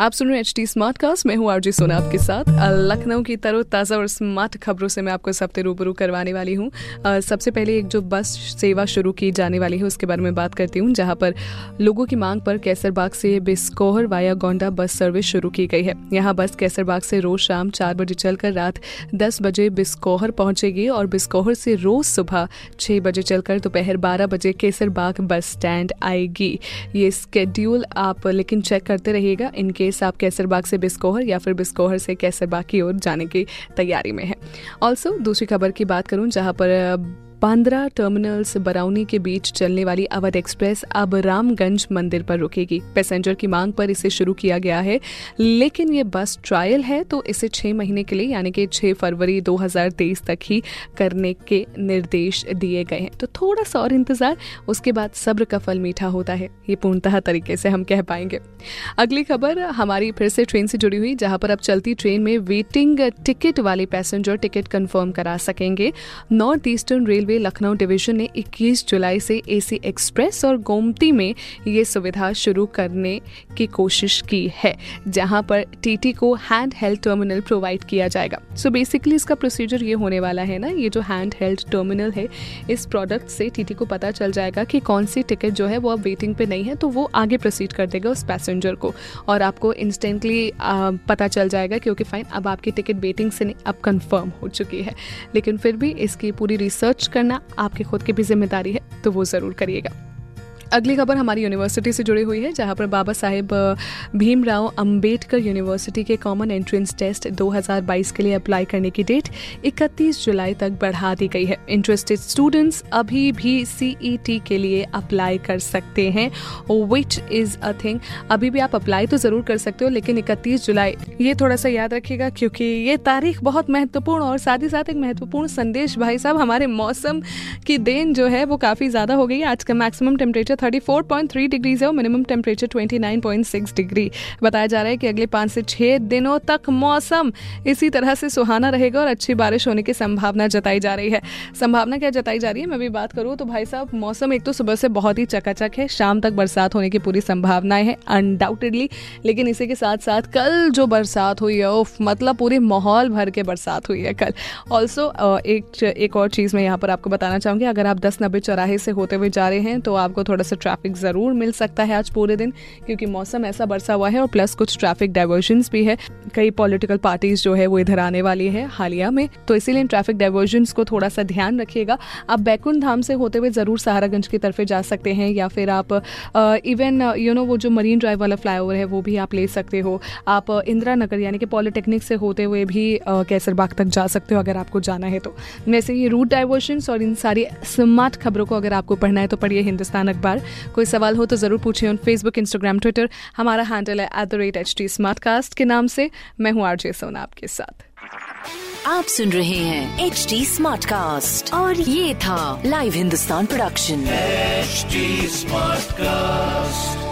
आप सुन रहे हैं एच टी स्मार्ट कास्ट मैं हूँ आरजी सोना आपके साथ। लखनऊ की तरो ताज़ा और स्मार्ट खबरों से मैं आपको इस हफ़्ते रूबरू करवाने वाली हूँ। सबसे पहले एक जो बस सेवा शुरू की जाने वाली है, उसके बारे में बात करती हूँ, जहाँ पर लोगों की मांग पर कैसरबाग से Biskohar via Gonda bus service शुरू की गई है। यहाँ बस कैसरबाग से रोज शाम चार बजे चलकर रात दस बजे बिस्कोहर पहुंचेगी और बिस्कोहर से रोज सुबह छः बजे चलकर दोपहर बारह बजे केसरबाग बस स्टैंड आएगी। ये स्केड्यूल आप लेकिन चेक करते रहिएगा। इन केस आप कैसरबाग से बिस्कोहर या फिर बिस्कोहर से कैसरबाग की ओर जाने की तैयारी में है। ऑल्सो दूसरी खबर की बात करूँ, जहाँ पर बांद्रा टर्मिनल से बरौनी के बीच चलने वाली अवध एक्सप्रेस अब रामगंज मंदिर पर रुकेगी। पैसेंजर की मांग पर इसे शुरू किया गया है, लेकिन ये बस ट्रायल है तो इसे छः महीने के लिए, यानी कि 6 फरवरी 2023 तक ही करने के निर्देश दिए गए हैं। तो थोड़ा सा और इंतज़ार, उसके बाद सब्र का फल मीठा होता है, ये पूर्णतः तरीके से हम कह पाएँगे। अगली खबर, हमारी फिर से ट्रेन से जुड़ी हुई, जहाँ पर अब चलती ट्रेन में वेटिंग टिकट वाले पैसेंजर टिकट कंफर्म करा सकेंगे। North Eastern Railway Lucknow division ने 21 जुलाई से एसी एक्सप्रेस और गोमती में ये सुविधा शुरू करने की कोशिश की है, जहाँ पर टीटी को हैंड हेल्ड टर्मिनल प्रोवाइड किया जाएगा। सो so बेसिकली इसका प्रोसीजर ये होने वाला है ना, ये जो हैंड हेल्ड टर्मिनल है, इस प्रोडक्ट से टीटी को पता चल जाएगा कि कौन सी टिकट जो है वो अब वेटिंग पे नहीं है तो वो आगे प्रोसीड कर देगा उस पैसेंजर को। और आपको इंस्टेंटली पता चल जाएगा कि ओके फाइन अब आपकी टिकट वेटिंग से नहीं अब कंफर्म हो चुकी है। लेकिन फिर भी इसकी पूरी रिसर्च करना आपकी खुद की भी ज़िम्मेदारी है तो वो ज़रूर करिएगा। अगली खबर हमारी यूनिवर्सिटी से जुड़ी हुई है, जहाँ पर बाबा साहेब भीमराव अंबेडकर यूनिवर्सिटी के कॉमन एंट्रेंस टेस्ट 2022 के लिए अप्लाई करने की डेट 31 जुलाई तक बढ़ा दी गई है। इंटरेस्टेड स्टूडेंट्स अभी भी सीईटी के लिए अप्लाई कर सकते हैं विच इज़ अ थिंग अभी भी आप अप्लाई तो ज़रूर कर सकते हो, लेकिन 31 जुलाई, ये थोड़ा सा याद रखिएगा, क्योंकि ये तारीख बहुत महत्वपूर्ण और साथ ही साथ एक महत्वपूर्ण संदेश भाई साहब, हमारे मौसम की देन जो है वो काफ़ी ज़्यादा हो गई है। आज का मैक्सिमम टेम्परेचर 34.3 डिग्रीज है और मिनिमम टेम्परेचर 29.6 डिग्री बताया जा रहा है कि अगले पाँच से छः दिनों तक मौसम इसी तरह से सुहाना रहेगा और अच्छी बारिश होने की संभावना जताई जा रही है। संभावना क्या जताई जा रही है? मैं भी बात करूँ तो भाई साहब मौसम एक तो सुबह से बहुत ही चकाचक है। शाम तक बरसात होने की पूरी संभावनाएँ हैं अनडाउटेडली लेकिन इसी के साथ साथ कल जो बरसात हुई है उफ, मतलब पूरे माहौल भर के बरसात हुई है कल। ऑल्सो एक एक और चीज़ मैं यहाँ पर आपको बताना चाहूँगी। अगर आप दस नब्बे चौराहे से होते हुए जा रहे हैं तो आपको थोड़ा सा ट्रैफ़िक ज़रूर मिल सकता है आज पूरे दिन, क्योंकि मौसम ऐसा बरसा हुआ है और प्लस कुछ ट्रैफ़िक डाइवर्जन्स भी है। कई पॉलिटिकल पार्टीज़ जो है वो इधर आने वाली है हालिया में तो इसीलिए इन ट्रैफ़िक डाइवर्जन्स को थोड़ा सा ध्यान रखिएगा। आप बैकुंठ धाम से होते हुए ज़रूर सहारागंज की तरफ़ जा सकते हैं, या फिर आप इवन यू नो वो जो मरीन ड्राइव वाला फ्लाईओवर है, वो भी आप ले सकते हो। आप इंदिरा नगर यानी कि पॉलिटेक्निक से होते हुए भी कैसरबाग तक जा सकते हो अगर आपको जाना है तो। वैसे ये रूट डाइवर्जन्स और इन सारी स्मार्ट खबरों को अगर आपको पढ़ना है तो पढ़िए हिंदुस्तान अखबार। कोई सवाल हो तो ज़रूर पूछे ऑन फेसबुक इंस्टाग्राम ट्विटर हमारा हैंडल है at the rate H T smart cast के नाम से। मैं हूँ आरजे सोना आपके साथ। आप सुन रहे हैं एच टी स्मार्ट कास्ट और ये था live Hindustan production smart cast